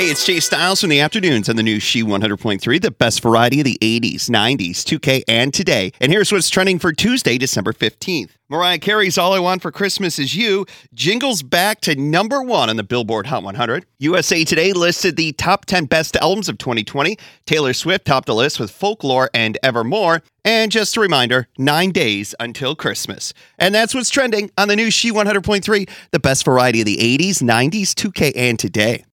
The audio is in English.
Hey, it's Jay Styles from the afternoons on the new She 100.3, the best variety of the 80s, 90s, 2K, and today. And here's what's trending for Tuesday, December 15th. Mariah Carey's All I Want for Christmas Is You jingles back to number one on the Billboard Hot 100. USA Today listed the top 10 best albums of 2020. Taylor Swift topped the list with Folklore and Evermore. And just a reminder, nine days until Christmas. And that's what's trending on the new She 100.3, the best variety of the 80s, 90s, 2K, and today.